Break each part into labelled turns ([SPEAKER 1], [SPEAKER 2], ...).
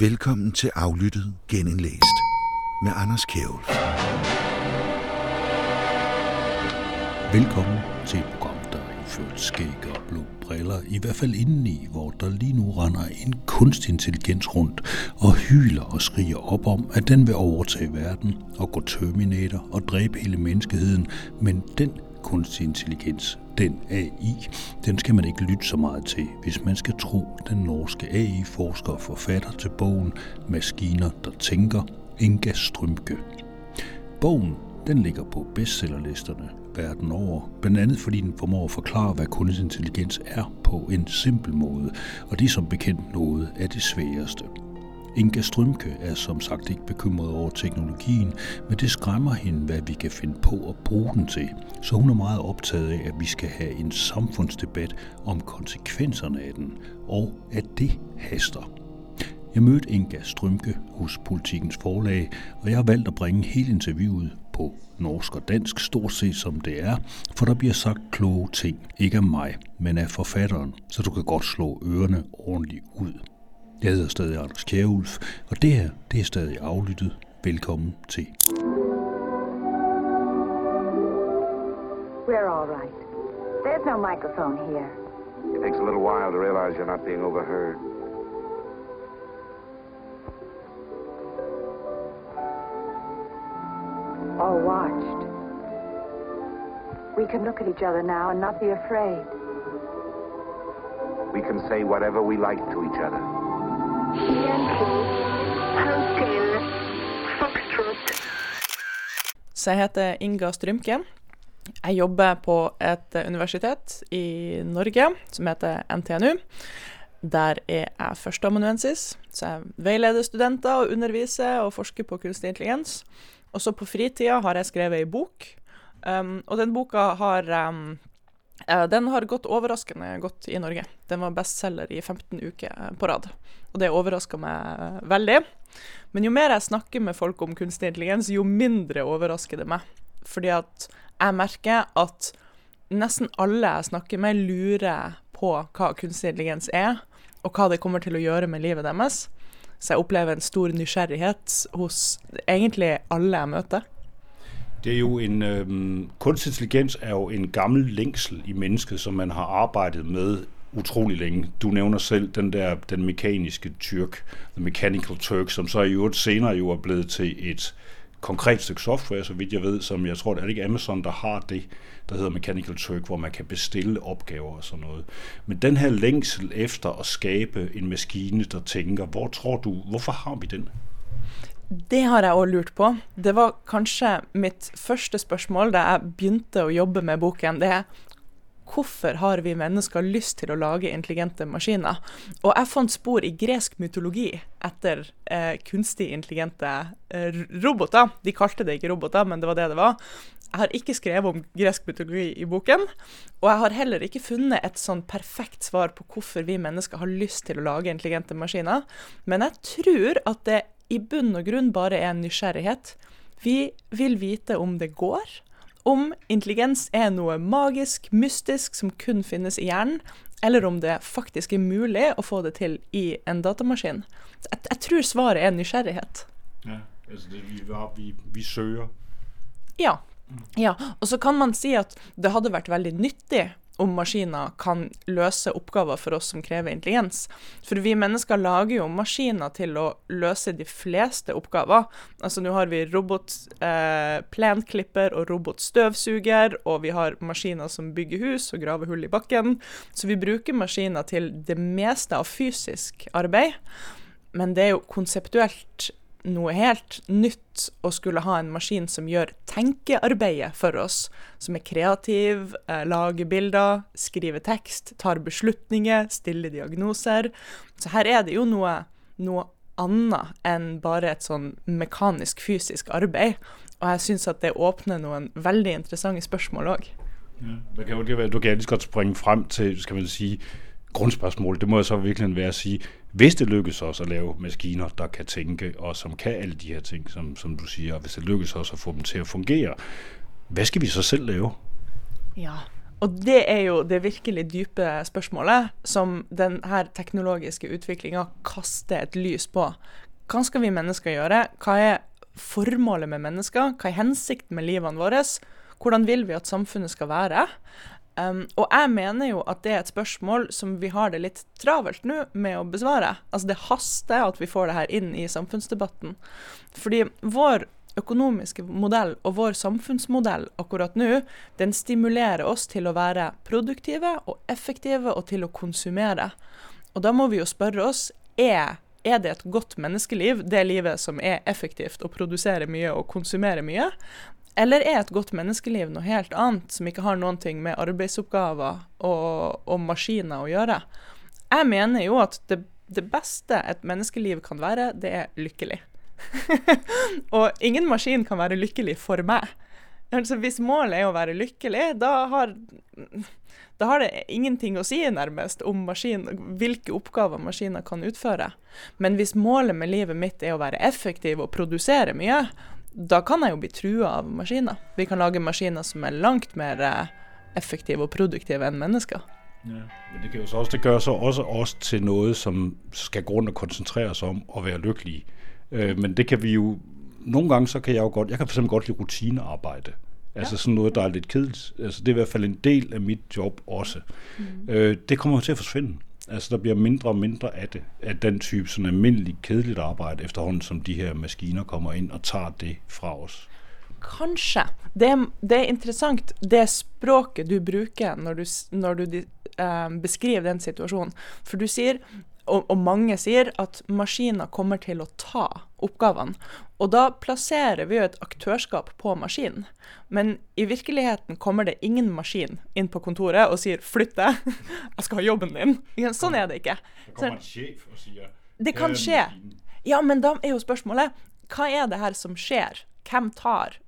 [SPEAKER 1] Velkommen til Aflyttet Genindlæst med Anders Kjærulf.
[SPEAKER 2] Velkommen til et program, der er indført skæg og blå briller, i hvert fald indeni, hvor der lige nu render en kunstig intelligens rundt og hyler og skriger op om, at den vil overtage verden og gå Terminator og dræbe hele menneskeheden, men den kunstig intelligens, den AI, den skal man ikke lytte så meget til, hvis man skal tro den norske AI-forsker og forfatter til bogen Maskiner, der tænker, Inga Strømke. Bogen den ligger på bestsellerlisterne verden over, blandt andet fordi den formår at forklare, hvad kunstig intelligens er på en simpel måde, og det er som bekendt noget af det sværeste. Inga Strømke er som sagt ikke bekymret over teknologien, men det skræmmer hende, hvad vi kan finde på at bruge den til. Så hun er meget optaget af, at vi skal have en samfundsdebat om konsekvenserne af den, og at det haster. Jeg mødte Inga Strømke hos Politikens forlag, og jeg har valgt at bringe hele interviewet på norsk og dansk, stort set som det er, for der bliver sagt kloge ting, ikke af mig, men af forfatteren, så du kan godt slå ørerne ordentligt ud. Jeg hedder stadig Anders Kjærulf, og det her, det er stadig aflyttet. Velkommen til.
[SPEAKER 3] We're all right. There's no microphone here.
[SPEAKER 4] It takes a little while to realize you're not being overheard.
[SPEAKER 3] Or watched. We can look at each other now and not be afraid.
[SPEAKER 4] We can say whatever we like to each other.
[SPEAKER 5] Så jeg heter Inga Strymke. Jeg jobber på et universitet i Norge som heter NTNU. Der er jeg førsteamanuensis, så jeg veileder studenter og underviser og forsker på kunstig intelligens. Også på fritida har jeg skrevet ei bok, um, og den boka har um, den har gått overraskende godt i Norge. Den var bestselger i 15 uker på rad, og det overraska meg veldig. Men jo mer jeg snakker med folk om kunstig intelligens, jo mindre overrasker det meg. Fordi at jeg merker at nesten alle jeg snakker med, lurer på hva kunstig intelligens er, og hva det kommer til å gjøre med livet deres. Så jeg opplever en stor nysgjerrighet hos egentlig alle jeg møter.
[SPEAKER 2] Det er jo en øh, kunstig intelligens er jo en gammel længsel i mennesket, som man har arbeidet med utrolig længe. Du nævner selv den der den mekaniske tyrk, the mechanical turk, som så i øvrigt senere jo er blevet til et konkret stykke software, så vidt jeg ved, som jeg tror, det er det ikke Amazon, der har det, der hedder Mechanical Turk, hvor man kan bestille opgaver og sådan noget. Men den her længsel efter at skabe en maskine, der tænker, hvor tror du, hvorfor har vi den?
[SPEAKER 5] Det har jeg òg lurt på. Det var kanskje mitt første spørsmål da jeg begynte å jobbe med boken. Det er hvorfor har vi mennesker lyst til å lage intelligente maskiner? Og jeg fant spor i gresk mytologi etter eh, kunstig intelligente eh, roboter. De kalte det ikke roboter, men det var det det var. Jeg har ikke skrevet om gresk mytologi i boken, og jeg har heller ikke funnet et sånn perfekt svar på hvorfor vi mennesker har lyst til å lage intelligente maskiner. Men jeg tror at det i bunn og grunn bare er en nysgjerrighet. Vi vil vite om det går, om intelligens er noe magisk, mystisk, som kun finnes i hjernen, eller om det faktisk er mulig å få det til i en datamaskin. Jeg, jeg tror svaret er nysgjerrighet.
[SPEAKER 2] Ja, altså det, vi, vi, vi søger.
[SPEAKER 5] Ja. ja. Og så kan man si at det hadde vært veldig nyttig om maskiner kan løse oppgaver for oss som krever intelligens. For vi mennesker lager jo maskiner til å løse de fleste oppgaver. Altså nå har vi robotplenklipper eh, og robotstøvsuger, og vi har maskiner som bygger hus og graver hull i bakken. Så vi bruker maskiner til det meste av fysisk arbeid. Men det er jo konseptuelt noe helt nytt å skulle ha en maskin som gjør tenkearbeidet for oss. Som er kreativ, eh, lager bilder, skriver tekst, tar beslutninger, stiller diagnoser. Så her er det jo noe, noe annet enn bare et sånn mekanisk, fysisk arbeid. Og jeg syns at det åpner noen veldig interessante spørsmål òg.
[SPEAKER 2] Ja, kan jo, du kan godt springe frem til, skal man si, grunnspørsmålet. Det må så virkelig være å sige, hvis det lykkes os at lave maskiner, der kan tænke, og som kan alle de her ting, som, som du siger, og hvis det lykkes os at få dem til at fungere, hvad skal vi så selv lave?
[SPEAKER 5] Ja, Og det er jo det virkelig dype spørsmålet som denne teknologiske utviklinga kaster et lys på. Hva skal vi mennesker gjøre? Hva er formålet med mennesker? Hva er hensikten med livene våre? Hvordan vil vi at samfunnet skal være? Um, og jeg mener jo at det er et spørsmål som vi har det litt travelt nå med å besvare. Altså det haster at vi får det her inn i samfunnsdebatten. Fordi vår økonomiske modell og vår samfunnsmodell akkurat nå, den stimulerer oss til å være produktive og effektive og til å konsumere. Og da må vi jo spørre oss er, er det et godt menneskeliv, det livet som er effektivt og produserer mye og konsumerer mye? Eller er et godt menneskeliv noe helt annet, som ikke har noen ting med arbeidsoppgaver og, og maskiner å gjøre? Jeg mener jo at det, det beste et menneskeliv kan være, det er lykkelig. og ingen maskin kan være lykkelig for meg. Altså Hvis målet er å være lykkelig, da har, da har det ingenting å si nærmest om maskin, hvilke oppgaver maskiner kan utføre. Men hvis målet med livet mitt er å være effektiv og produsere mye, da kan jeg jo bli trua av maskiner. Vi kan lage maskiner som er langt mer eh, effektive og produktive enn mennesker.
[SPEAKER 6] Ja, men det, kan jo så også, det gør så også oss til noe som skal gå rundt og konsentrere oss om å være lykkelige. Øh, men det kan vi jo Nogle ganger så kan jeg jo godt Jeg kan f.eks. godt lide rutinearbeid. Altså ja. sånn noe der er litt kjedelig. Altså det er i hvert fall en del av mitt jobb også. Mm. Øh, det kommer til å forsvinde. Altså der bliver mindre og mindre af det, af den type sådan almindelig kedeligt arbejde efterhånden, som de her maskiner kommer ind og tager det fra os.
[SPEAKER 5] Kanskje. Det det er interessant, det språket du bruker når du, når du uh, beskriver den situasjonen. For du sier og, og, mange sier at maskiner kommer til å ta oppgavene. Og da plasserer vi jo et aktørskap på maskinen. Men i virkeligheten kommer det ingen maskin inn på kontoret og sier 'flytt deg, jeg skal ha jobben din'. Sånn er det ikke.
[SPEAKER 6] Det kommer en sjef og sier
[SPEAKER 5] Det kan skje. Ja, men da er jo spørsmålet hva er det her som skjer? Hvem tar?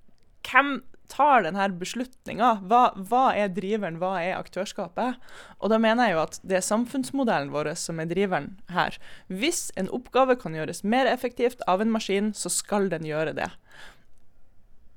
[SPEAKER 5] Hvem tar denne beslutninga? Hva, hva, er driveren, hva er aktørskapet? Og da mener jeg jo at det er samfunnsmodellen vår som er driveren her. Hvis en oppgave kan gjøres mer effektivt av en maskin, så skal den gjøre det.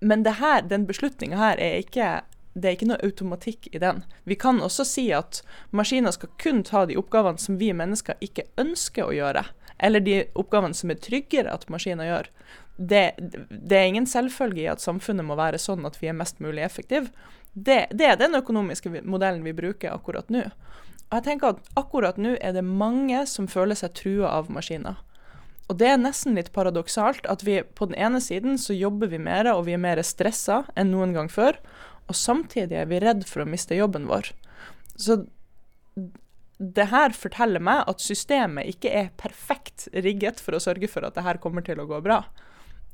[SPEAKER 5] Men det her, den beslutninga her er ikke det er ikke noe automatikk i den. Vi kan også si at maskiner skal kun ta de oppgavene som vi mennesker ikke ønsker å gjøre, eller de oppgavene som er tryggere at maskiner gjør det, det, er ingen selvfølge i at samfunnet må være sånn at vi er mest mulig effektive. Det, det, er den økonomiske modellen vi bruker akkurat nå. Og jeg tenker at akkurat nå er det mange som føler seg trua av maskiner. Og det er nesten litt paradoksalt at vi på den ene siden så jobber vi mer, og vi er mer stressa enn noen gang før, og samtidig er vi redd for å miste jobben vår. Så det her forteller meg at systemet ikke er perfekt rigget for å sørge for at det her kommer til å gå bra.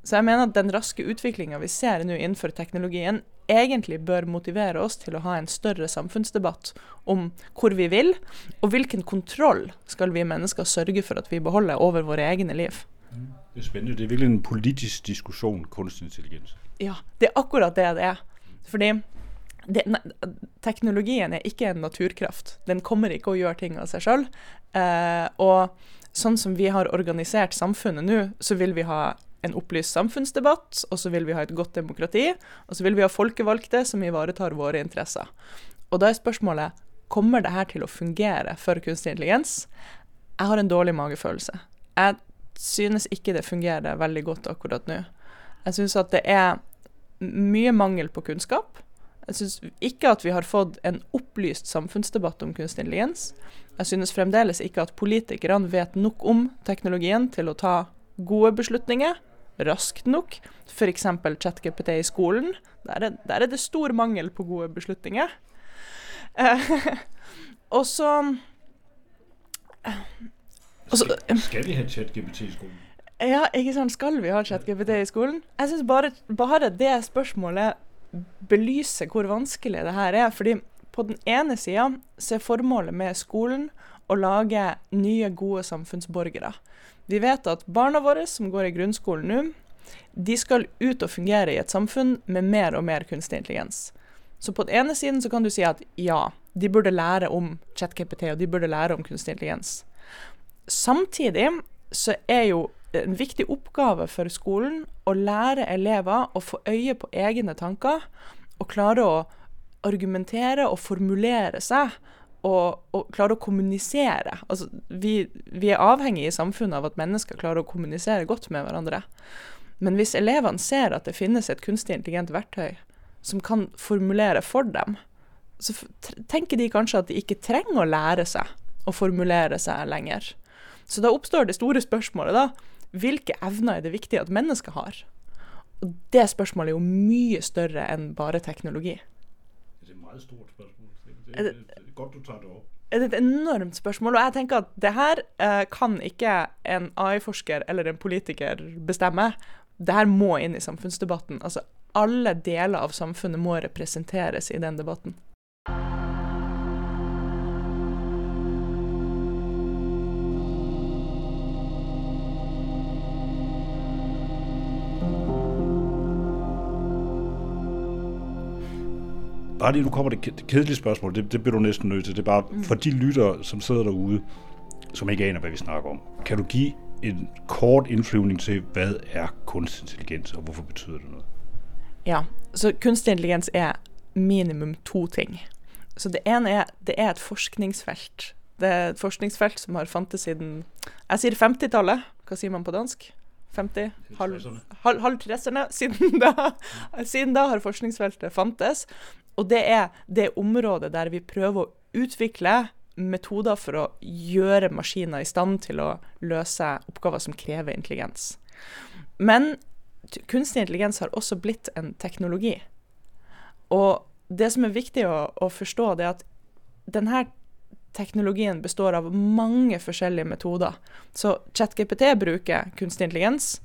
[SPEAKER 5] Så jeg mener at den raske utviklinga vi ser nå innenfor teknologien, egentlig bør motivere oss til å ha en større samfunnsdebatt om hvor vi vil, og hvilken kontroll skal vi mennesker sørge for at vi beholder over våre egne liv.
[SPEAKER 6] Det er spennende. Det er virkelig en politisk diskusjon, kunstig intelligens.
[SPEAKER 5] Ja, det er akkurat det det er. Fordi det, teknologien er ikke en naturkraft. Den kommer ikke å gjøre ting av seg sjøl. Eh, og sånn som vi har organisert samfunnet nå, så vil vi ha en opplyst samfunnsdebatt, og så vil vi ha et godt demokrati, og så vil vi ha folkevalgte som ivaretar våre interesser. Og da er spørsmålet kommer det her til å fungere for kunstig intelligens. Jeg har en dårlig magefølelse. Jeg synes ikke det fungerer veldig godt akkurat nå. Jeg synes at det er mye mangel på kunnskap. Jeg synes ikke at vi har fått en opplyst samfunnsdebatt om kunstig intelligens. Jeg synes fremdeles ikke at politikerne vet nok om teknologien til å ta gode beslutninger raskt nok. F.eks. ChatGPT i skolen. Der er, der er, det stor mangel på gode beslutninger. Eh, og så
[SPEAKER 6] Skal vi ha ChatGPT i skolen?
[SPEAKER 5] Ja, ikke sant. Skal vi ha ChatGPT i skolen? Jeg syns bare, bare det spørsmålet belyser hvor vanskelig det her er. fordi på den ene sida så er formålet med skolen å lage nye, gode samfunnsborgere. Vi vet at barna våre som går i grunnskolen nå, de skal ut og fungere i et samfunn med mer og mer kunstig intelligens. Så på den ene siden så kan du si at ja, de burde lære om ChatKPT, og de burde lære om kunstig intelligens. Samtidig så er jo en viktig oppgave for skolen å lære elever å få øye på egne tanker, og klare å argumentere og formulere seg og, og klare å kommunisere. Altså, vi, vi er avhengig i samfunnet av at mennesker klarer å kommunisere godt med hverandre. Men hvis elevene ser at det finnes et kunstig intelligent verktøy som kan formulere for dem, så tenker de kanskje at de ikke trenger å lære seg å formulere seg lenger. Så da oppstår det store spørsmålet, da. Hvilke evner er det viktig at mennesker har? Og det spørsmålet er jo mye større enn bare teknologi.
[SPEAKER 2] Det er et meget stort spørsmål.
[SPEAKER 5] Det-
[SPEAKER 2] det er godt du tar det opp.
[SPEAKER 5] Det er et enormt spørsmål, og jeg tenker at det her eh, kan ikke en AI-forsker eller en politiker bestemme. Det her må inn i samfunnsdebatten. Altså, alle deler av samfunnet må representeres i den debatten.
[SPEAKER 2] Bare lige nu kommer det kedelige spørgsmål, det, det bliver du næsten nødt til. Det er bare for de lyttere, som sidder derude, som ikke aner, hvad vi snakker om. Kan du give en kort indflyvning til, hvad er kunstig intelligens, og hvorfor betyder det noget?
[SPEAKER 5] Ja, så kunstig intelligens er minimum to ting. Så det ene er det er et forskningsfelt. Det er et forskningsfelt som har fantes siden Jeg sier 50-tallet. Hva sier man på dansk? 50? Halv,
[SPEAKER 2] 60'erne.
[SPEAKER 5] halv, halv 30-erne. Siden, da- siden da har forskningsfeltet fantes. Og det er det området der vi prøver å utvikle metoder for å gjøre maskiner i stand til å løse oppgaver som krever intelligens. Men kunstig intelligens har også blitt en teknologi. Og det som er viktig å, å forstå, det er at denne teknologien består av mange forskjellige metoder. Så ChatGPT bruker kunstig intelligens,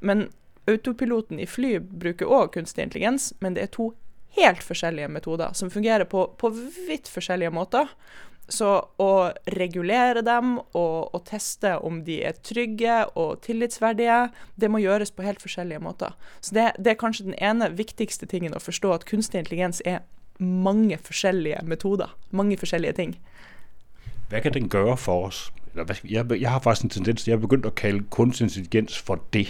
[SPEAKER 5] men autopiloten i fly bruker òg kunstig intelligens, men det er to helt forskjellige metoder som fungerer på, på vidt forskjellige måter. Så å regulere dem og, og teste om de er trygge og tillitsverdige, det må gjøres på helt forskjellige måter. Så det, det er kanskje den ene viktigste tingen å forstå, at kunstig intelligens er mange forskjellige metoder. Mange forskjellige ting.
[SPEAKER 2] Hva kan den gøre for oss? Eller jeg, jeg har faktisk en tendens, jeg å kalle kunstig intelligens for det,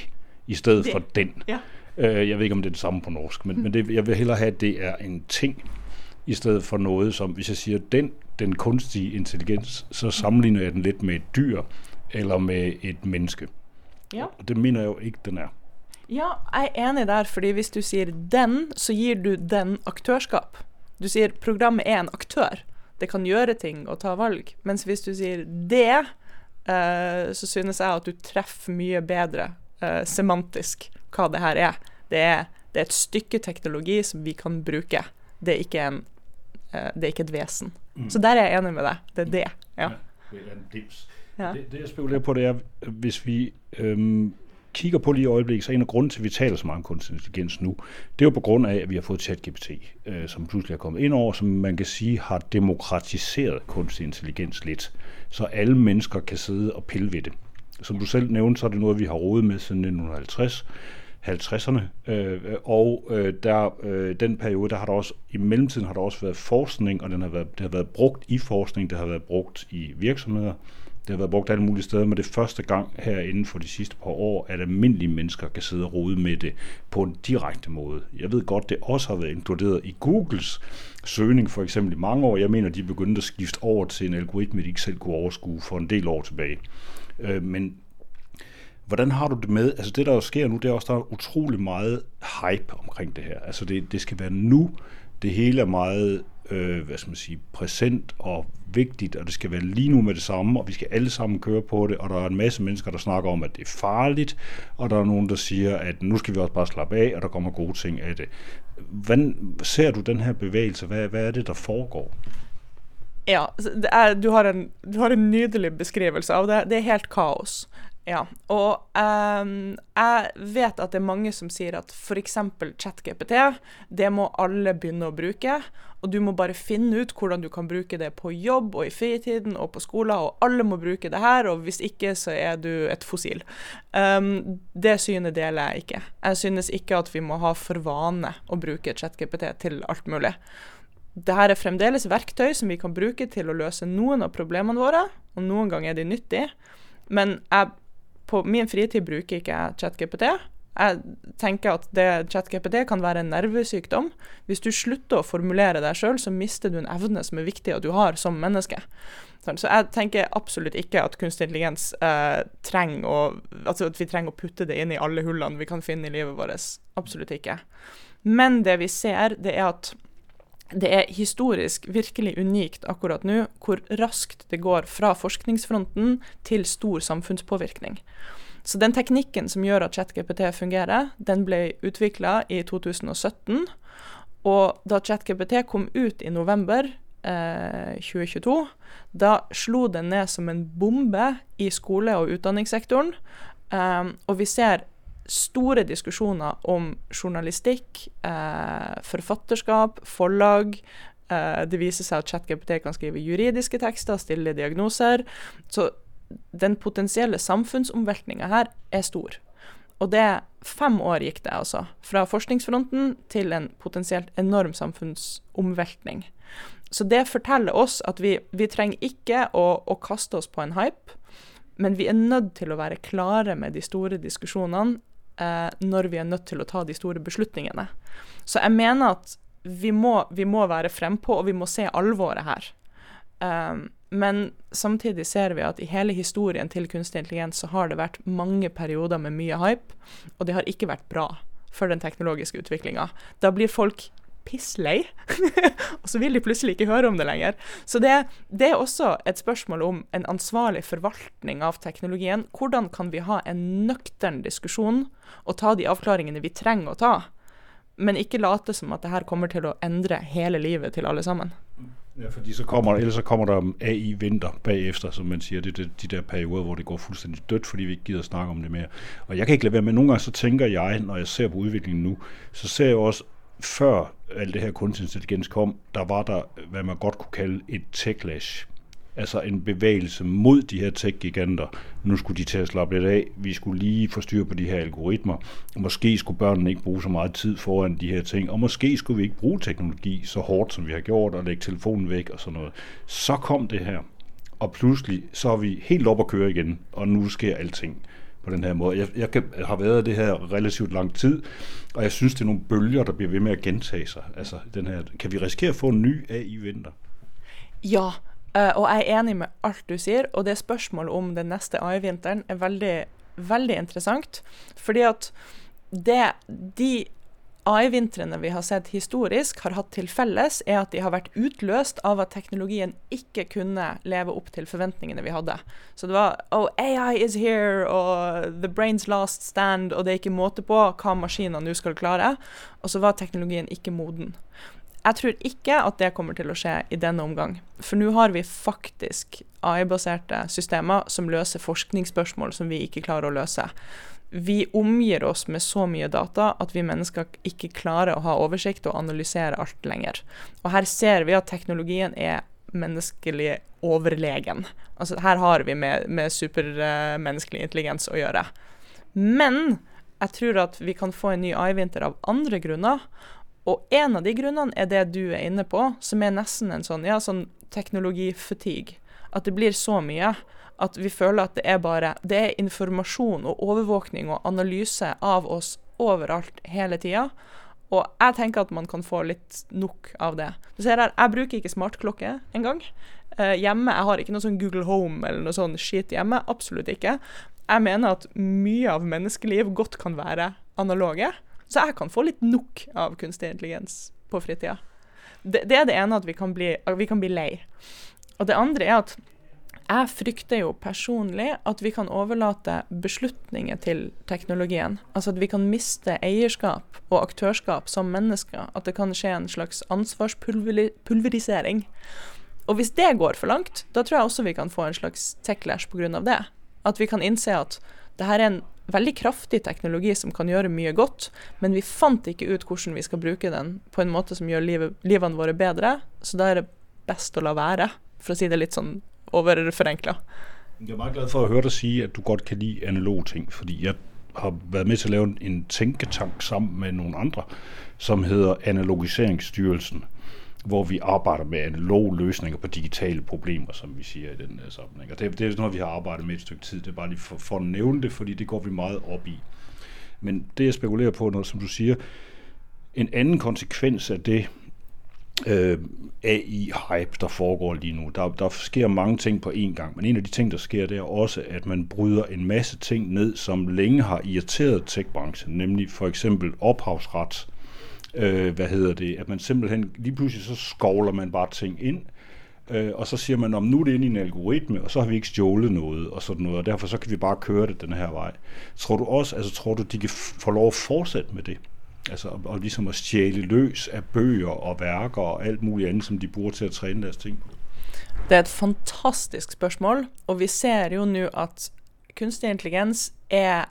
[SPEAKER 2] i stedet
[SPEAKER 5] Det.
[SPEAKER 2] for den.
[SPEAKER 5] Ja.
[SPEAKER 2] Øh, jeg ved ikke, om det er det samme på norsk, men, men det, jeg vil hellere have, at det er en ting, i stedet for noget som, hvis jeg siger den, den kunstige intelligens, så sammenligner jeg den lidt med et dyr, eller med et menneske.
[SPEAKER 5] Ja.
[SPEAKER 2] Og det mener jeg jo ikke, den er.
[SPEAKER 5] Ja, jeg er enig der, fordi hvis du sier den, så gir du den aktørskap. Du sier programmet er en aktør. Det kan gjøre ting og ta valg. Mens hvis du sier det, eh, så synes jeg at du treffer mye bedre eh, semantisk hva det her er. Det er, det er et stykke teknologi som vi kan bruke. Det er ikke, en, eh, det er ikke et vesen. Så der er jeg enig med deg. Det er det. Ja. Ja.
[SPEAKER 2] Det, det jeg spekulerer på, det er, hvis vi øhm, kigger på lige i øjeblikket, så er en af grunden til, at vi taler så meget om kunstig intelligens nu, det er jo på grund af, at vi har fået ChatGPT, øh, som pludselig er kommet ind over, som man kan sige har demokratiseret kunstig intelligens lidt, så alle mennesker kan sidde og pille ved det. Som du selv nævnte, så er det noget, vi har rodet med siden 1950, 50'erne, øh, og øh, der, øh, den periode, der har der også, i mellemtiden har der også været forskning, og den har været, det har været brugt i forskning, det har været brugt i virksomheder, det har været brugt alle mulige steder, men det er første gang her inden for de sidste par år, at almindelige mennesker kan sidde og rode med det på en direkte måde. Jeg ved godt, det også har været inkluderet i Googles søgning for eksempel i mange år. Jeg mener, de begyndte at skifte over til en algoritme, de ikke selv kunne overskue for en del år tilbage. Øh, men Hvordan har du det med, altså det der jo sker nu, det er også, der er utrolig meget hype omkring det her. Altså det, det skal være nu, det hele er meget, øh, hvad skal man sige, præsent og vigtigt, og det skal være lige nu med det samme, og vi skal alle sammen køre på det, og der er en masse mennesker, der snakker om, at det er farligt, og der er nogen, der siger, at nu skal vi også bare slappe af, og der kommer gode ting af det. Hvordan ser du den her bevægelse? Hvad, hvad er det, der foregår?
[SPEAKER 5] Ja, er, du, har en, du har en nydelig beskrivelse av det. Det er helt kaos. Ja, og um, jeg vet at det er mange som sier at f.eks. ChatGPT, det må alle begynne å bruke. Og du må bare finne ut hvordan du kan bruke det på jobb og i fritiden og på skoler, og alle må bruke det her, og hvis ikke så er du et fossil. Um, det synet deler jeg ikke. Jeg synes ikke at vi må ha for vane å bruke ChatGPT til alt mulig. Dette er fremdeles verktøy som vi kan bruke til å løse noen av problemene våre, og noen ganger er de nyttige. Men jeg, på min fritid bruker ikke jeg ChatGPT. Jeg tenker at det ChatGPT kan være en nervesykdom. Hvis du slutter å formulere deg sjøl, så mister du en evne som er viktig at du har som menneske. Sånn, så jeg tenker absolutt ikke at kunstig intelligens eh, trenger å Altså at vi trenger å putte det inn i alle hullene vi kan finne i livet vårt. Absolutt ikke. Men det vi ser, det er at det er historisk virkelig unikt akkurat nå hvor raskt det går fra forskningsfronten til stor samfunnspåvirkning. Så den teknikken som gjør at ChatGPT fungerer, den ble utvikla i 2017. Og da ChatGPT kom ut i november eh, 2022, da slo den ned som en bombe i skole- og utdanningssektoren. Um, og vi ser store diskusjoner om journalistikk, eh, forfatterskap, forlag. Eh, det viser seg at ChatGPT kan skrive juridiske tekster, stille diagnoser. Så den potensielle samfunnsomveltninga her er stor. Og det fem år gikk det, altså. Fra forskningsfronten til en potensielt enorm samfunnsomveltning. Så det forteller oss at vi, vi trenger ikke å, å, kaste oss på en hype, men vi er nødt til å være klare med de store diskusjonene eh, når vi er nødt til å ta de store beslutningene. Så jeg mener at vi må, vi må være frempå, og vi må se alvoret her. Um, men samtidig ser vi at i hele historien til kunstig intelligens så har det vært mange perioder med mye hype, og det har ikke vært bra for den teknologiske utviklinga. Da blir folk pisslei, og så vil de plutselig ikke høre om det lenger. Så det, det, er også et spørsmål om en ansvarlig forvaltning av teknologien. Hvordan kan vi ha en nøktern diskusjon og ta de avklaringene vi trenger å ta, men ikke late som at det her kommer til å endre hele livet til alle sammen?
[SPEAKER 2] Ja, fordi så kommer, ellers så kommer der AI-vinter bagefter, som man siger. Det er de der perioder, hvor det går fuldstændig dødt, fordi vi ikke gider snakke om det mere. Og jeg kan ikke lade være med, nogle gange så tænker jeg, når jeg ser på udviklingen nu, så ser jeg også, før alt det her kunstig intelligens kom, der var der, hvad man godt kunne kalde et techlash altså en bevægelse mod de her tech-giganter. Nu skulle de til at slappe lidt af. Vi skulle lige få styr på de her algoritmer. Måske skulle børnene ikke bruge så meget tid foran de her ting. Og måske skulle vi ikke bruge teknologi så hårdt, som vi har gjort, og lægge telefonen væk og sådan noget. Så kom det her. Og pludselig så er vi helt op at køre igen, og nu sker alting på den her måde. Jeg, jeg, kan, har været det her relativt lang tid, og jeg synes, det er nogle bølger, der bliver ved med at gentage sig. Altså, den her, kan vi risikere at få en ny AI-vinter?
[SPEAKER 5] Ja, Uh, og jeg er enig med alt du sier, og det spørsmålet om den neste AI-vinteren er veldig, veldig interessant. Fordi at det de AI-vintrene vi har sett historisk har hatt til felles, er at de har vært utløst av at teknologien ikke kunne leve opp til forventningene vi hadde. Så det var Oh, AI is here, og the brain's last stand, og det er ikke måte på hva maskinene nå skal klare. Og så var teknologien ikke moden. Jeg tror ikke at det kommer til å skje i denne omgang. For nå har vi faktisk AI-baserte systemer som løser forskningsspørsmål som vi ikke klarer å løse. Vi omgir oss med så mye data at vi mennesker ikke klarer å ha oversikt og analysere alt lenger. Og her ser vi at teknologien er menneskelig overlegen. Altså her har vi med, med supermenneskelig intelligens å gjøre. Men jeg tror at vi kan få en ny AI-vinter av andre grunner. Og en av de grunnene er det du er inne på, som er nesten en sånn, ja, sånn teknologifatigue. At det blir så mye at vi føler at det er bare Det er informasjon og overvåkning og analyse av oss overalt hele tida. Og jeg tenker at man kan få litt nok av det. Du ser her, Jeg bruker ikke smartklokke engang. Eh, hjemme, Jeg har ikke noe sånn Google Home eller noe sånn skit hjemme. Absolutt ikke. Jeg mener at mye av menneskeliv godt kan være analoge. Så jeg kan få litt nok av kunstig intelligens på fritida. Det, det, er det ene at vi kan, bli, vi kan bli lei. Og det andre er at jeg frykter jo personlig at vi kan overlate beslutninger til teknologien. Altså at vi kan miste eierskap og aktørskap som mennesker. At det kan skje en slags ansvarspulverisering. Og hvis det går for langt, da tror jeg også vi kan få en slags tech-lash pga. det. At vi kan innse at det her er en veldig kraftig teknologi som kan gjøre mye godt, men vi fant ikke ut hvordan vi skal bruke den på en måte som gjør livet, livene våre bedre, så da er det best å la være, for å si det litt sånn overforenkla.
[SPEAKER 2] Jeg er meget glad for å høre deg si at du godt kan lide analoge ting, fordi jeg har vært med til å lave en tenketank sammen med noen andre, som heter Analogiseringsstyrelsen hvor vi arbeider med analoge løsninger på digitale problemer, som vi sier i den sammenheng. Og det, det er noe vi har arbeidet med et stykke tid. Det er bare for, for å nævne det, fordi det går vi meget opp i. Men det jeg spekulerer på, når, som du sier, en annen konsekvens av det øh, AI-hype, der foregår lige nu. Der, der sker mange ting på én gang, men en af de ting, der sker, det er også, at man bryder en masse ting ned, som længe har irriteret tech-branchen, nemlig for eksempel ophavsret, øh, hvad hedder det, at man simpelthen, lige pludselig så skovler man bare ting ind, øh, og så siger man, om nu er det inde i en algoritme, og så har vi ikke stjålet noget, og sådan noget, og derfor så kan vi bare køre det den her vej. Tror du også, altså tror du, de kan få lov at fortsætte med det? Altså, og, ligesom at stjæle løs af bøger og værker og alt muligt andet, som de bruger til at træne deres ting på?
[SPEAKER 5] Det er et fantastisk spørsmål, og vi ser jo nå at kunstig intelligens er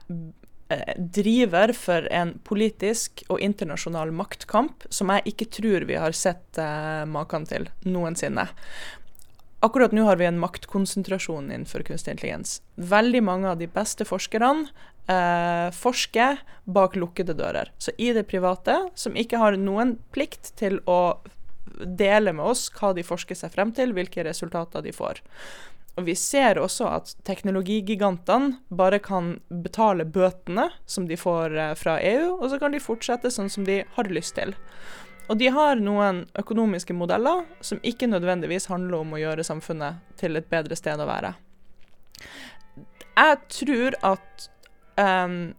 [SPEAKER 5] eh, driver for en politisk og internasjonal maktkamp som jeg ikke tror vi har sett eh, maken til noensinne. Akkurat nå har vi en maktkonsentrasjon innenfor kunstig intelligens. Veldig mange av de beste forskerne eh, forske bak lukkede dører. Så i det private, som ikke har noen plikt til å dele med oss hva de forsker seg frem til, hvilke resultater de får. Og vi ser også at teknologigigantene bare kan betale bøtene som de får eh, fra EU, og så kan de fortsette sånn som de har lyst til. Og de har noen økonomiske modeller som ikke nødvendigvis handler om å gjøre samfunnet til et bedre sted å være. Jeg tror at um,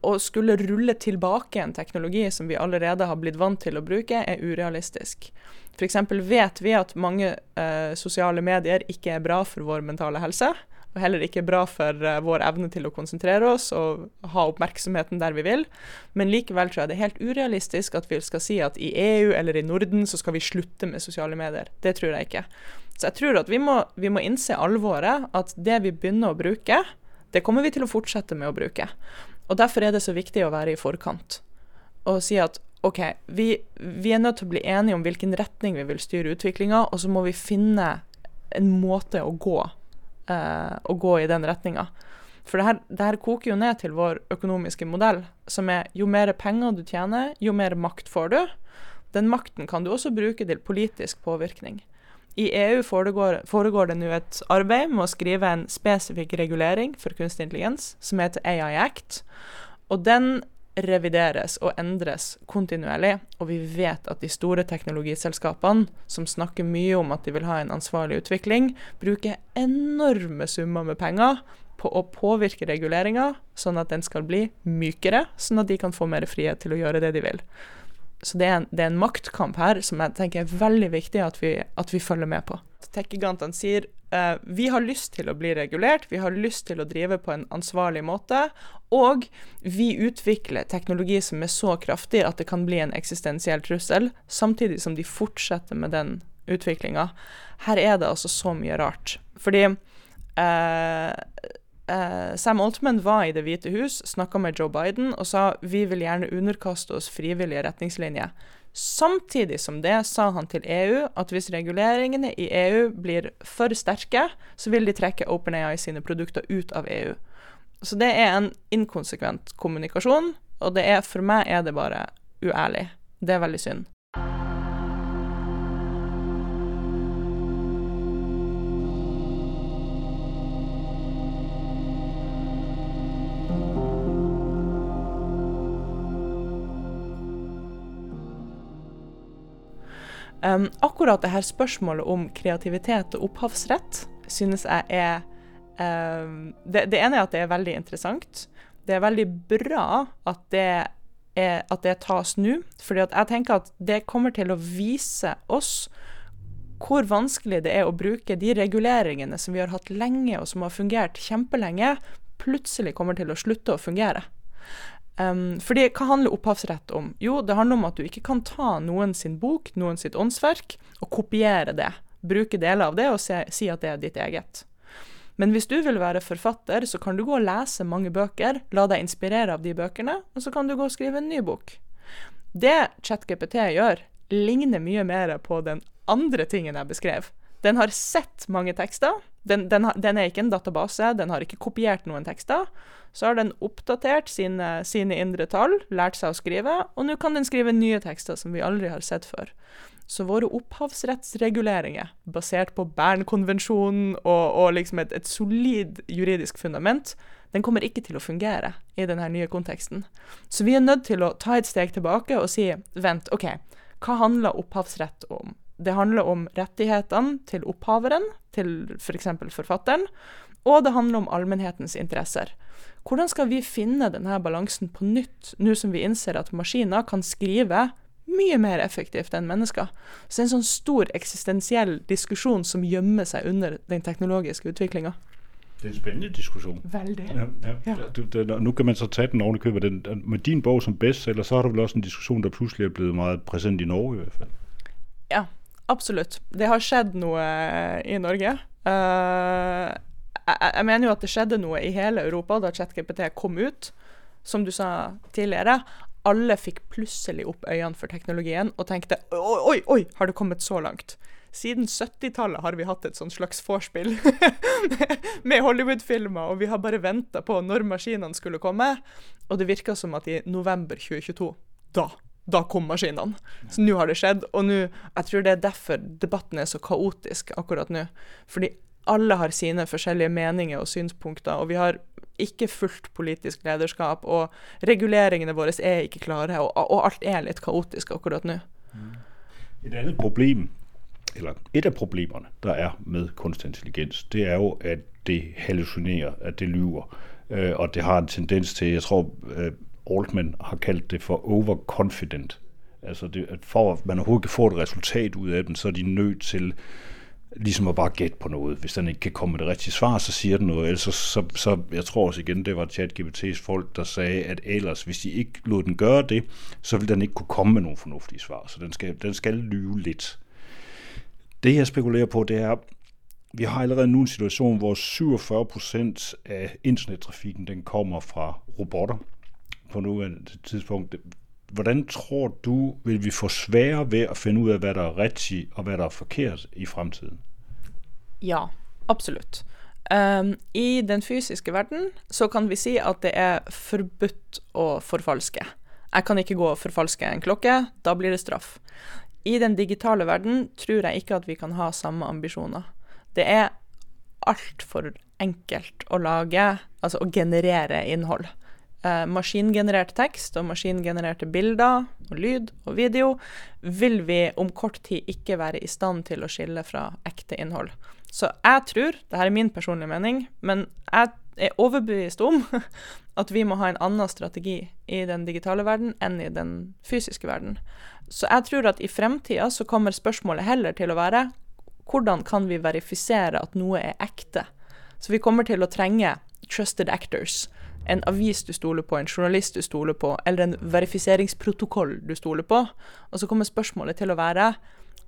[SPEAKER 5] å skulle rulle tilbake en teknologi som vi allerede har blitt vant til å bruke, er urealistisk. F.eks. vet vi at mange uh, sosiale medier ikke er bra for vår mentale helse. Og heller ikke bra for uh, vår evne til å konsentrere oss og ha oppmerksomheten der vi vil. Men likevel tror jeg det er helt urealistisk at vi skal si at i EU eller i Norden så skal vi slutte med sosiale medier. Det tror jeg ikke. Så jeg tror at vi må, vi må innse alvoret, at det vi begynner å bruke, det kommer vi til å fortsette med å bruke. Og Derfor er det så viktig å være i forkant og si at OK, vi, vi er nødt til å bli enige om hvilken retning vi vil styre utviklinga, og så må vi finne en måte å gå, eh, å gå i den retninga. For det her, det her, koker jo ned til vår økonomiske modell, som er jo mer penger du tjener, jo mer makt får du. Den makten kan du også bruke til politisk påvirkning. I EU foregår, foregår det nå et arbeid med å skrive en spesifikk regulering for kunstig intelligens, som heter AI Act. Og den revideres og endres kontinuerlig, og vi vet at de store teknologiselskapene, som snakker mye om at de vil ha en ansvarlig utvikling, bruker enorme summer med penger på å påvirke reguleringa, sånn at den skal bli mykere, sånn at de kan få mer frihet til å gjøre det de vil. Så det er, en, det er en maktkamp her som jeg tenker er veldig viktig at vi, at vi følger med på. Tech-gigantene sier eh, vi har lyst til å bli regulert, vi har lyst til å drive på en ansvarlig måte, og vi utvikler teknologi som er så kraftig at det kan bli en eksistensiell trussel, samtidig som de fortsetter med den utviklinga. Her er det altså så mye rart. Fordi uh, uh, Sam Altman var i Det hvite hus, snakka med Joe Biden og sa vi vil gjerne underkaste oss frivillige retningslinjer. Samtidig som det sa han til EU at hvis reguleringene i EU blir for sterke, så vil de trekke OpenAI sine produkter ut av EU. Så det er en inkonsekvent kommunikasjon, og det er, for meg er det bare uærlig. Det er veldig synd. Um, akkurat det her spørsmålet om kreativitet og opphavsrett synes jeg er um, det, det, ene er at det er veldig interessant. Det er veldig bra at det, er, at det tas nå. fordi jeg tenker at det kommer til å vise oss hvor vanskelig det er å bruke de reguleringene som vi har hatt lenge, og som har fungert kjempelenge, plutselig kommer til å slutte å fungere. Um, fordi hva handler opphavsrett om? Jo, det handler om at du ikke kan ta noen sin bok, noen sitt åndsverk, og kopiere det. Bruke deler av det og se, si at det er ditt eget. Men hvis du vil være forfatter, så kan du gå og lese mange bøker, la deg inspirere av de bøkene, og så kan du gå og skrive en ny bok. Det ChatGPT gjør, ligner mye mer på den andre tingen jeg beskrev. Den har sett mange tekster. Den, den, den, er ikke en database, den har ikke kopiert noen tekster. Så har den oppdatert sine, sine indre tall, lært seg å skrive, og nå kan den skrive nye tekster som vi aldri har sett før. Så våre opphavsrettsreguleringer, basert på Bernkonvensjonen og, og liksom et, et solid juridisk fundament, den kommer ikke til å fungere i denne nye konteksten. Så vi er nødt til å ta et steg tilbake og si vent, OK, hva handler opphavsrett om? Det handler om rettighetene til opphaveren, til f.eks. For forfatteren, og det handler om allmennhetens interesser. Hvordan skal vi finne denne balansen på nytt, nå som vi innser at maskiner kan skrive mye mer effektivt enn mennesker? Så det er en sånn stor eksistensiell diskusjon som gjemmer seg under den teknologiske utviklinga.
[SPEAKER 2] Det er en spændende diskussion.
[SPEAKER 5] Veldig.
[SPEAKER 2] Ja, ja.
[SPEAKER 5] Ja.
[SPEAKER 2] Nu kan man så tage den oven i købet. Den, den, med din bog som bestseller, så har du vel også en diskussion, der pludselig er blevet meget præsent i Norge i hvert fald.
[SPEAKER 5] Ja, absolutt. Det har skjedd noe i Norge. Uh, jeg, jeg mener jo at det skjedde noe i hele Europa da ChatGPT kom ut. Som du sa tidligere, alle fikk plutselig opp øynene for teknologien og tenkte oi, oi, oi, har det kommet så langt? Siden 70-tallet har vi hatt et sånn slags vorspiel med Hollywood-filmer, og vi har bare venta på når maskinene skulle komme. Og det virka som at i november 2022, da da kom maskinene. Så nå har det skjedd. Og nå, jeg tror det er derfor debatten er så kaotisk akkurat nå. Fordi alle har sine forskjellige meninger og synspunkter, og vi har ikke fullt politisk lederskap, og reguleringene våre er ikke klare, og, og alt er litt kaotisk akkurat nå.
[SPEAKER 2] Et annet problem, eller et av problemerne, der er med kunstig intelligens, det er jo, at det hallucinerer, at det lyver. Øh, og det har en tendens til, jeg tror, øh, Altman har kaldt det for overconfident. Altså det, at for at man overhovedet kan få et resultat ud af den, så er de nødt til ligesom at bare gætte på noget. Hvis den ikke kan komme med det rigtige svar, så siger den noget. Ellers så, så, så jeg tror også igen, det var ChatGPT's folk, der sagde, at ellers, hvis de ikke lod den gøre det, så ville den ikke kunne komme med nogle fornuftige svar. Så den skal, den skal lyve lidt. Det jeg spekulerer på, det er, vi har allerede nu en situation, hvor 47% af internettrafikken, den kommer fra robotter på nuværende tidspunkt. Hvordan tror du, vil vi få sværere ved at finde ud af, hvad der er rigtigt og hvad der er forkert i fremtiden?
[SPEAKER 5] Ja, absolutt. Um, I den fysiske verden så kan vi si at det er forbudt å forfalske. Jeg kan ikke gå og forfalske en klokke, da blir det straff. I den digitale verden tror jeg ikke at vi kan ha samme ambisjoner. Det er altfor enkelt å lage, altså å generere innhold. Eh, maskingenerert tekst og maskingenererte bilder og lyd og video vil vi om kort tid ikke være i stand til å skille fra ekte innhold. Så jeg tror, dette er min personlige mening, men jeg er overbevist om at vi må ha en annen strategi i den digitale verden enn i den fysiske verden. Så jeg tror at i fremtida så kommer spørsmålet heller til å være hvordan kan vi verifisere at noe er ekte? Så vi kommer til å trenge trusted actors. En avis du stoler på, en journalist du stoler på, eller en verifiseringsprotokoll du stoler på. Og så kommer spørsmålet til å være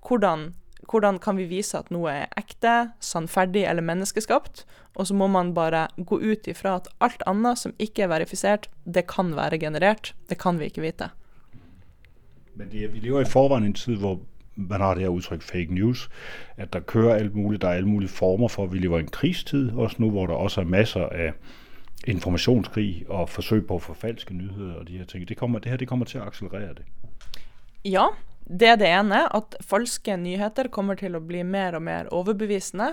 [SPEAKER 5] hvordan, hvordan kan vi vise at noe er ekte, sannferdig eller menneskeskapt? Og så må man bare gå ut ifra at alt annet som ikke er verifisert, det kan være generert. Det kan vi ikke vite.
[SPEAKER 2] Men det, vi lever i forvejen i en tid, hvor man har det her udtryk fake news, at der kører alt muligt, der er alle mulige former for, at vi lever i en krigstid, også nu, hvor der også er masser af informationskrig og forsøg på at forfalske nyheder og de her ting. Det, kommer, det her det kommer til at accelerere det.
[SPEAKER 5] Ja, det er det ene, at falske nyheter kommer til å bli mer og mer overbevisende.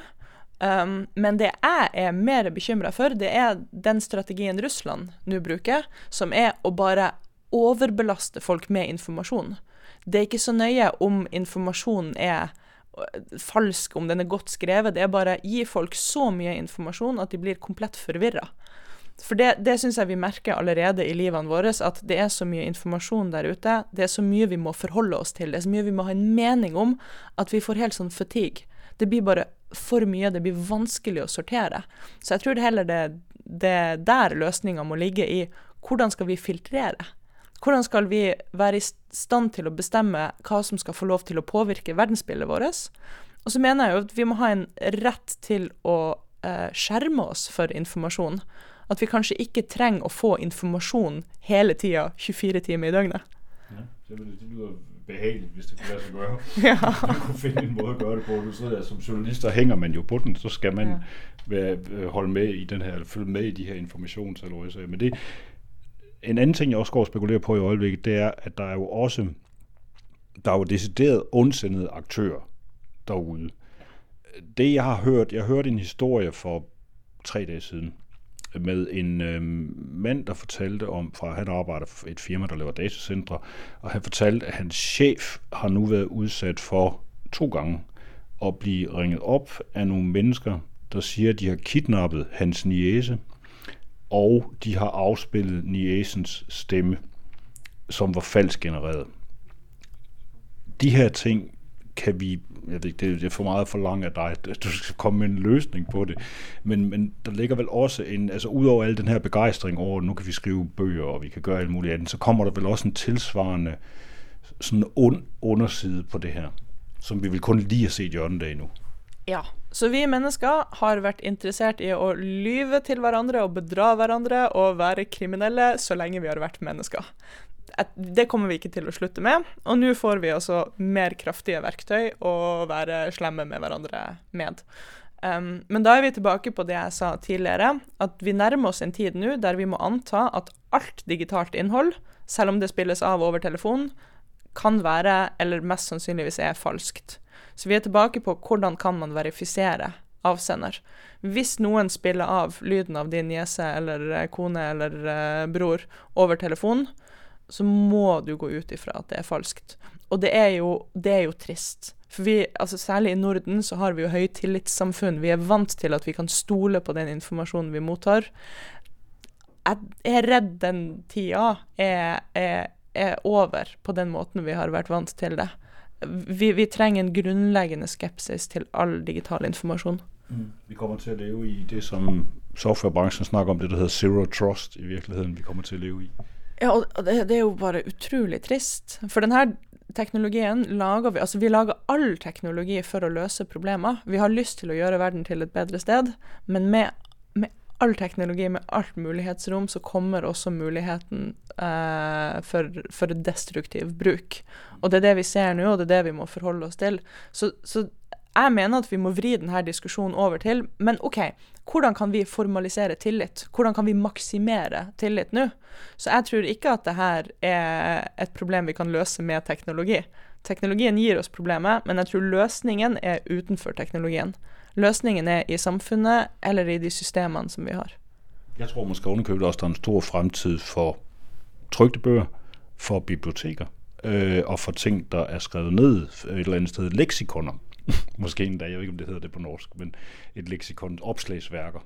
[SPEAKER 5] Um, men det jeg er mer bekymra for, det er den strategien Russland nå bruker, som er å bare overbelaste folk med informasjon. Det er ikke så nøye om informasjonen er øh, falsk, om den er godt skrevet. Det er bare gi folk så mye informasjon at de blir komplett forvirra. For det, det syns jeg vi merker allerede i livene våre, at det er så mye informasjon der ute. Det er så mye vi må forholde oss til, det er så mye vi må ha en mening om, at vi får helt sånn fatigue. Det blir bare for mye, det blir vanskelig å sortere. Så jeg tror det heller det, det er der løsninga må ligge i hvordan skal vi filtrere? Hvordan skal vi være i stand til å bestemme hva som skal få lov til å påvirke verdensbildet vårt? Og så mener jeg jo at vi må ha en rett til å eh, skjerme oss for informasjon. At vi kanskje ikke trenger å få informasjon hele tida, 24 timer i døgnet.
[SPEAKER 2] Ja, det, lyder behageligt, hvis det kunne lade sig gøre.
[SPEAKER 5] Ja.
[SPEAKER 2] Man kunne finde en måde at gøre det på. Nu sidder jeg som journalist, hænger man jo på den, så skal man
[SPEAKER 5] Ja.
[SPEAKER 2] ja. være, øh, holde med i den her, følge med i de her informationsaløjser. Men det, en anden ting, jeg også går og spekulerer på i øjeblikket, det er, at der er jo også der er jo decideret ondsindede aktører derude. Det jeg har hørt, jeg hørte en historie for tre dage siden med en øh, mand, der fortalte om, fra han arbejder for et firma, der laver datacentre, og han fortalte, at hans chef har nu været udsat for to gange at blive ringet op af nogle mennesker, der siger, at de har kidnappet hans niese, og de har afspillet niesens stemme, som var falsk genereret. De her ting kan vi, jeg ved det er for meget for langt af dig, at du skal komme med en løsning på det, men, men der ligger vel også en, altså udover al den her begejstring over, nu kan vi skrive bøger, og vi kan gøre alt muligt andet, så kommer der vel også en tilsvarende sådan ond underside på det her, som vi vil kun lige har set hjørnet af nu.
[SPEAKER 5] Ja. Så vi mennesker har vært interessert i å lyve til hverandre og bedra hverandre og være kriminelle så lenge vi har vært mennesker. Et- Det kommer vi ikke til å slutte med, og nå får vi altså mer kraftige verktøy å være slemme med hverandre med. Um, men da er vi tilbake på det jeg sa tidligere, at vi nærmer oss en tid nå der vi må anta at alt digitalt innhold, selv om det spilles av over telefon, kan være, eller mest sannsynligvis er, falskt. Så vi er tilbake på hvordan kan man verifisere avsender. Hvis noen spiller av lyden av din niese eller eh, kone eller uh, bror over telefon, så må du gå ut ifra at det er falskt. Og det er jo, det er jo trist. For vi, altså Særlig i Norden så har vi jo høytillitssamfunn. Vi er vant til at vi kan stole på den informasjonen vi mottar. Jeg er redd den tida er, er, er over på den måten vi har vært vant til det. Vi, vi trenger en grunnleggende skepsis til all digital informasjon.
[SPEAKER 2] Vi kommer til å leve i det, som softwarebransjen snakker om, det der hedder zero trust i virkeligheten. vi kommer til å leve i.
[SPEAKER 5] Ja, og det, det er jo bare utrolig trist. For denne teknologien lager vi Altså, vi lager all teknologi for å løse problemer. Vi har lyst til å gjøre verden til et bedre sted, men med, med all teknologi, med alt mulighetsrom, så kommer også muligheten eh, for, for destruktiv bruk. Og det er det vi ser nå, og det er det vi må forholde oss til. Så, så jeg mener at vi må vri denne diskusjonen over til Men OK, hvordan kan vi formalisere tillit? Hvordan kan vi maksimere tillit nå? Så jeg tror ikke at dette er et problem vi kan løse med teknologi. Teknologien gir oss problemet, men jeg tror løsningen er utenfor teknologien. Løsningen er i samfunnet eller i de systemene som vi har.
[SPEAKER 2] Jeg tror måske ovenikøbet også, der er en stor fremtid for trykte bøger, for biblioteker, øh, og for ting, der er skrevet ned et eller andet sted. Leksikoner, måske endda, jeg ved ikke, om det hedder det på norsk, men et leksikon, opslagsværker,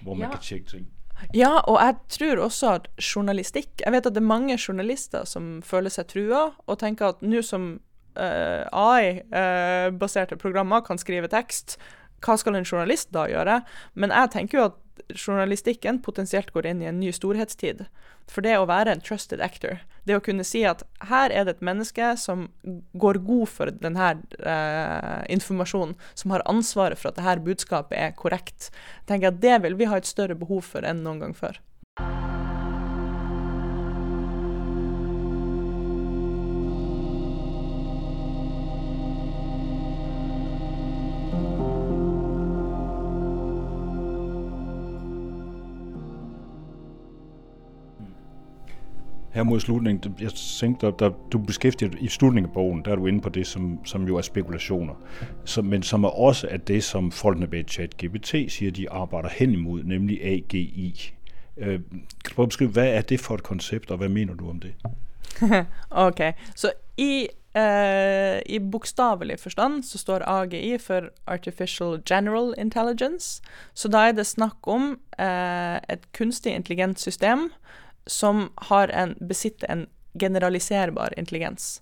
[SPEAKER 2] hvor man
[SPEAKER 5] Ja.
[SPEAKER 2] kan tjekke ting.
[SPEAKER 5] Ja, og jeg tror også at journalistikk Jeg vet at det er mange journalister som føler seg trua, og tenker at nå som uh, AI-baserte programmer kan skrive tekst, hva skal en journalist da gjøre? Men jeg tenker jo at journalistikken potensielt går inn i en ny storhetstid. For det å være en trusted actor, det å kunne si at her er det et menneske som går god for denne eh, informasjonen, som har ansvaret for at dette budskapet er korrekt, tenker jeg at det vil vi ha et større behov for enn noen gang før.
[SPEAKER 2] Her mod slutningen, jeg tænkte, der, du beskæftiger i slutningen af bogen, der er du inde på det, som, som jo er spekulationer, som, men som er også af det, som folkene bag ChatGPT siger, de arbejder hen imod, nemlig AGI. Øh, kan du prøve at beskrive, hvad er det for et koncept, og hvad mener du om det?
[SPEAKER 5] OK. Så i, eh, i bokstavelig forstand så står AGI for Artificial General Intelligence. Så da er det snakk om eh, et kunstig intelligent system som en, besitter en generaliserbar intelligens.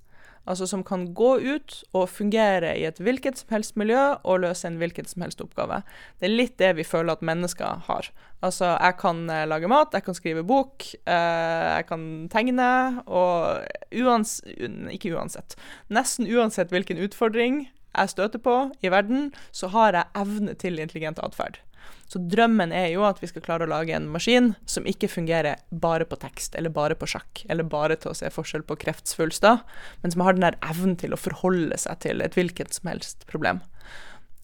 [SPEAKER 5] Altså som kan gå ut og fungere i et hvilket som helst miljø og løse en hvilken som helst oppgave. Det er litt det vi føler at mennesker har. Altså, jeg kan eh, lage mat, jeg kan skrive bok, eh, jeg kan tegne, og uans ikke uansett, nesten uansett hvilken utfordring jeg støter på i verden, så har jeg evne til intelligent atferd. Så drømmen er jo at vi skal klare å lage en maskin som ikke fungerer bare på tekst, eller bare på sjakk, eller bare til å se forskjell på kreftsvulster, men som har den der evnen til å forholde seg til et hvilket som helst problem.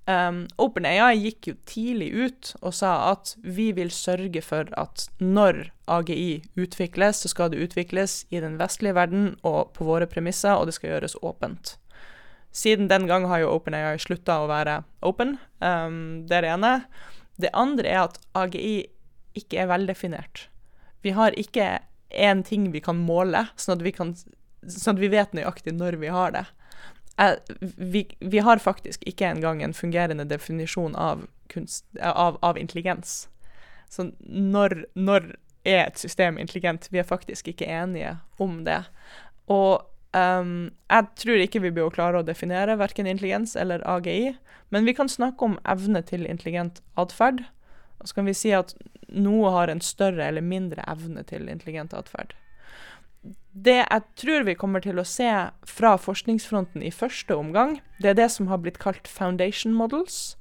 [SPEAKER 5] Um, OpenAI gikk jo tidlig ut og sa at vi vil sørge for at når AGI utvikles, så skal det utvikles i den vestlige verden og på våre premisser, og det skal gjøres åpent. Siden den gang har jo OpenAI slutta å være open. Um, det er det ene. Det andre er at AGI ikke er veldefinert. Vi har ikke én ting vi kan måle, sånn at vi, kan, sånn at vi vet nøyaktig når vi har det. Eh, vi, vi, har faktisk ikke engang en fungerende definisjon av, kunst, av, av intelligens. Så når, når, er et system intelligent? Vi er faktisk ikke enige om det. Og um, jeg tror ikke vi blir å klare å definere verken intelligens eller AGI, men vi kan snakke om evne til intelligent atferd. Og så kan vi si at noe har en større eller mindre evne til intelligent atferd det jeg tror vi kommer til å se fra forskningsfronten i første omgang, det er det som har blitt kalt foundation models.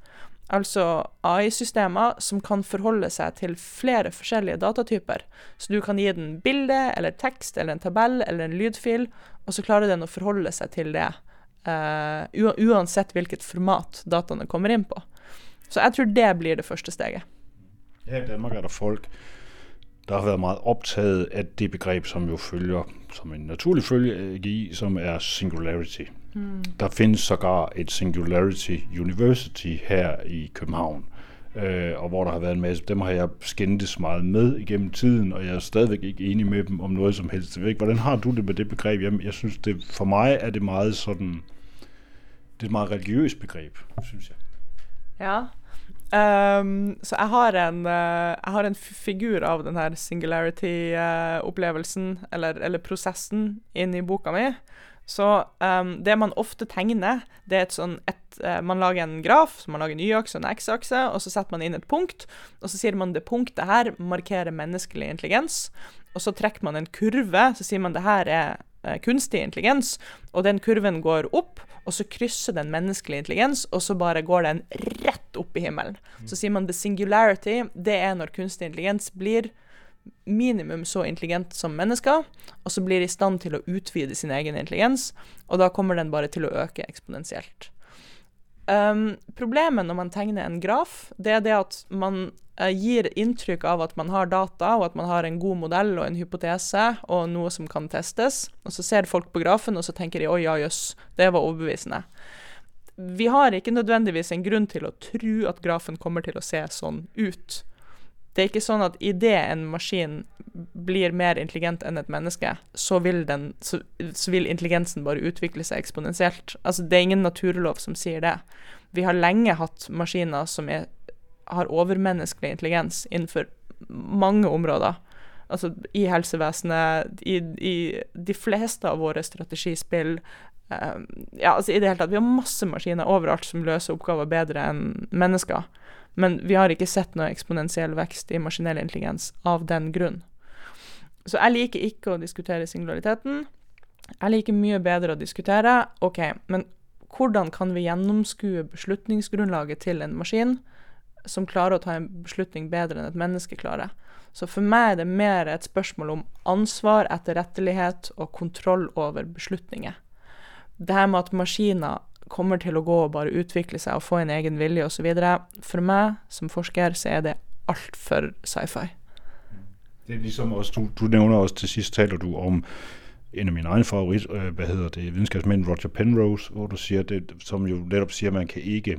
[SPEAKER 5] Altså AI-systemer som kan forholde seg til flere forskjellige datatyper. Så du kan gi den bilde eller tekst eller en tabell eller en lydfil, og så klarer den å forholde seg til det. Uh, uansett hvilket format dataene kommer inn på. Så jeg tror det blir det første steget.
[SPEAKER 2] Helt enig med folk der har været meget optaget af det begreb, som jo følger som en naturlig følge af AGI, som er singularity. Mm. Der findes sågar et Singularity University her i København, øh, og hvor der har været en masse, dem har jeg skændtes meget med igennem tiden, og jeg er stadigvæk ikke enig med dem om noget som helst. Hvordan har du det med det begreb? Jamen, jeg synes, det, for mig er det meget sådan, det er et meget religiøst begreb, synes jeg.
[SPEAKER 5] Ja, Um, så jeg har, en, uh, jeg har en figur av den her singularity-opplevelsen, uh, eller, eller, prosessen, inni boka mi. Så um, det man ofte tegner, det er et sånn et, uh, Man lager en graf, så man lager en y-akse og en x-akse, og så setter man inn et punkt. Og så sier man det punktet her markerer menneskelig intelligens. Og så trekker man en kurve, så sier man det her er kunstig intelligens. Og den kurven går opp, og så krysser den menneskelig intelligens, og så bare går den rett opp i himmelen. Mm. Så sier man the singularity, det er når kunstig intelligens blir minimum så intelligent som mennesker, og så blir i stand til å utvide sin egen intelligens, og da kommer den bare til å øke eksponentielt. Um, problemet når man tegner en graf, det er det at man uh, gir inntrykk av at man har data, og at man har en god modell og en hypotese og noe som kan testes. Og så ser folk på grafen, og så tenker de 'oi, ja, jøss, det var overbevisende'. Vi har ikke nødvendigvis en grunn til å tro at grafen kommer til å se sånn ut. Det er ikke sånn at idet en maskin blir mer intelligent enn et menneske, så vil, den, så, så vil intelligensen bare utvikle seg eksponentielt. Altså, det er ingen naturlov som sier det. Vi har lenge hatt maskiner som er, har overmenneskelig intelligens innenfor mange områder. Altså i helsevesenet, i, i de fleste av våre strategispill. Um, ja, altså i det hele tatt. Vi har masse maskiner overalt som løser oppgaver bedre enn mennesker. Men vi har ikke sett noe eksponentiell vekst i maskinell intelligens av den grunn. Så jeg liker ikke å diskutere singulariteten. Jeg liker mye bedre å diskutere OK, men hvordan kan vi gjennomskue beslutningsgrunnlaget til en maskin som klarer å ta en beslutning bedre enn et menneske klarer? Så for meg er det mer et spørsmål om ansvar, etterrettelighet og kontroll over beslutninger. Det her med at maskiner kommer til å gå og bare utvikle seg og få en egen vilje osv. For meg som forsker så er det altfor sci-fi.
[SPEAKER 2] Det er liksom også, du, du nævner også til sidst, taler du om en af mine egne favorit, øh, hvad hedder det, videnskabsmænd Roger Penrose, hvor du siger det, som jo netop siger, at man kan ikke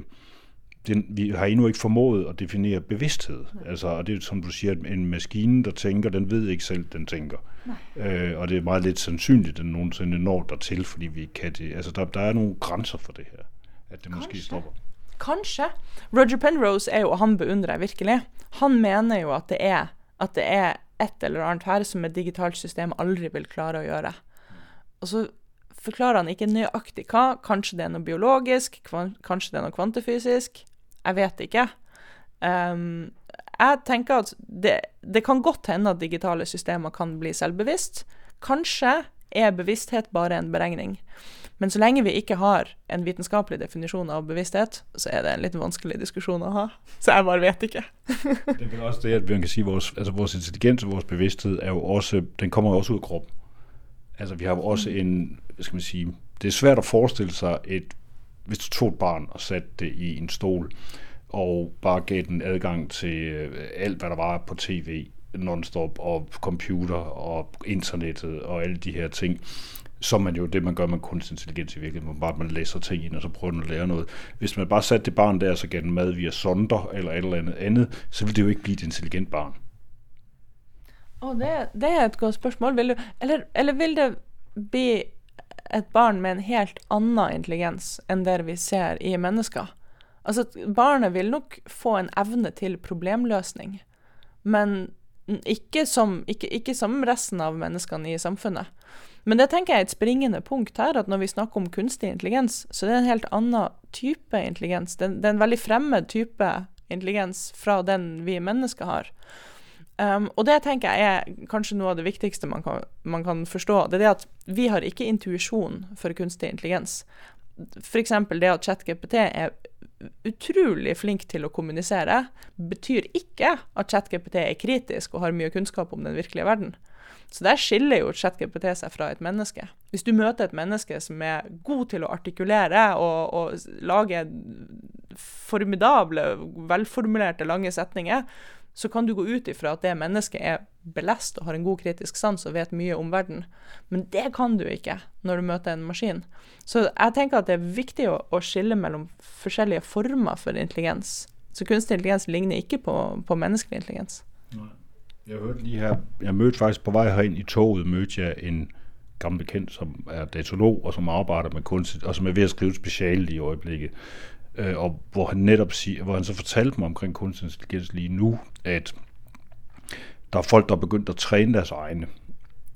[SPEAKER 2] den, vi har endnu ikke formået at definere bevidsthed. Nej. Altså, og det er som du siger, en maskine, der tænker, den ved ikke selv, den tænker. Øh, og det er meget lidt sandsynligt, at den nogensinde når dertil, fordi vi ikke kan det. Altså, der, der er nogle grænser for det her, at det Kanskje. måske stopper.
[SPEAKER 5] Kanskje. Roger Penrose er jo, og han beundrer jeg virkelig, han mener jo at det er, at det er et eller annet her som et digitalt system aldri vil klare å gjøre. Og så forklarer han ikke nøyaktig hva. Kanskje det er noe biologisk, kanskje det er noe kvantefysisk. Jeg vet ikke. Um, jeg tenker at det, det, kan godt hende at digitale systemer kan bli selvbevisst. Kanskje er bevissthet bare en beregning. Men så lenge vi ikke har en vitenskapelig definisjon av bevissthet, så er det en litt vanskelig diskusjon å ha. Så jeg bare vet ikke.
[SPEAKER 2] det er også det, at vi kan si vores, altså vores intelligens og vores bevissthet er jo også, den kommer jo også ut av kroppen. Altså vi har jo også en, skal man sige, det er svært at forestille sig et hvis du tog et barn og satte det i en stol, og bare gav den adgang til øh, alt, hvad der var på tv, nonstop, og computer, og internettet, og alle de her ting, som man jo det, man gør med kunstig intelligens i virkeligheden, hvor man læser ting ind, og så prøver man at lære noget. Hvis man bare satte det barn der, så gav den mad via sonder, eller et eller andet andet, så ville det jo ikke blive et intelligent barn.
[SPEAKER 5] Å, det, det er et godt spørsmål. Vil du, eller, eller vil det bli et barn med en helt annen intelligens enn det vi ser i mennesker? Altså, barnet vil nok få en evne til problemløsning, men ikke som, ikke, ikke som resten av menneskene i samfunnet. Men det tenker jeg er et springende punkt her, at når vi snakker om kunstig intelligens, så det er en helt annen type intelligens. Det er en veldig fremmed type intelligens fra den vi mennesker har. Um, og det tenker jeg er kanskje noe av det viktigste man kan, man kan forstå. Det er det at vi har ikke intuisjon for kunstig intelligens. F.eks. det at ChatGPT er utrolig flink til å kommunisere, betyr ikke at ChatGPT er kritisk og har mye kunnskap om den virkelige verden. Så der skiller jo ChatGPT seg fra et menneske. Hvis du møter et menneske som er god til å artikulere og, og lage formidable, velformulerte, lange setninger, så kan du gå ut ifra at det mennesket er belest og har en god kritisk sans og vet mye om verden. Men det kan du ikke når du møter en maskin. Så jeg tenker at det er viktig å, å skille mellom forskjellige former for intelligens. Så kunstig intelligens ligner ikke på, på menneskelig intelligens.
[SPEAKER 2] Jeg hørte lige her, jeg mødte faktisk på vej herind i toget, mødte jeg en gammel bekendt, som er datolog og som arbeider med kunstig, og som er ved å skrive et i øjeblikket. Øh, og hvor han netop siger, hvor han så fortalte mig omkring kunstig intelligens lige nu, at der er folk, der er begyndt at træne deres egne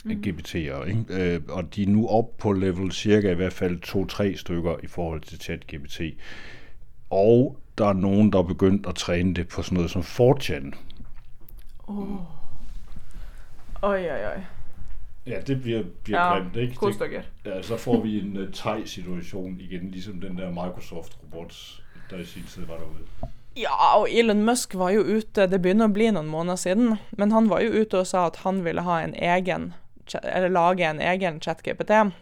[SPEAKER 2] mm. GPT'er, ikke? Øh, og de er nu op på level cirka i hvert fald to-tre stykker i forhold til chat GPT. Og der er nogen, der er begyndt at træne det på sådan noget som 4chan.
[SPEAKER 5] Oh. Oj, oj, oi.
[SPEAKER 2] Ja, det bliver, bliver
[SPEAKER 5] Ja,
[SPEAKER 2] grimt, ikke? Det, ja, så får vi en uh, thai-situation igen, ligesom den der Microsoft-robot, der i sin tid var derude.
[SPEAKER 5] Ja, og Elon Musk var jo ute, det begynner å bli noen måneder siden, men han var jo ute og sa at han ville ha en egen, eller lage en egen chat-GPT,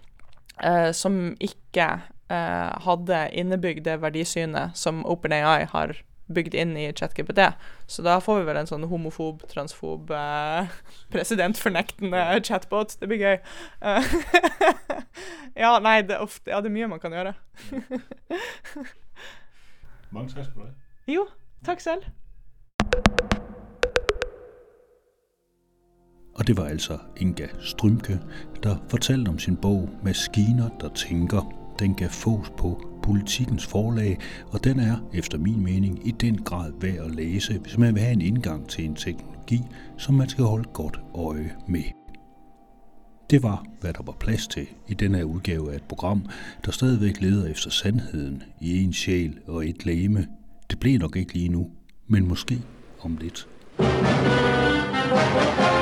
[SPEAKER 5] eh, som ikke eh, hadde innebygd det verdisynet som OpenAI har bygd inn i ChatGPT. Så da får vi vel en sånn homofob, transfob, eh, presidentfornektende chatbot. Det blir gøy. Eh, ja, nei, det, uff, ja, det er mye man kan gjøre.
[SPEAKER 2] Mange takk skal du ha.
[SPEAKER 5] Jo, takk selv.
[SPEAKER 6] Og det var altså Inga Strymke, der fortalte om sin bog Maskiner, der tænker. Den kan fås på Politikens forlag, og den er, efter min mening, i den grad værd at læse, hvis man vil have en indgang til en teknologi, som man skal holde godt øje med. Det var, hvad der var plads til i denne her udgave af et program, der stadigvæk leder efter sandheden i en sjæl og et læme. Det blev nok ikke lige nu, men måske om lidt.
[SPEAKER 7] Thank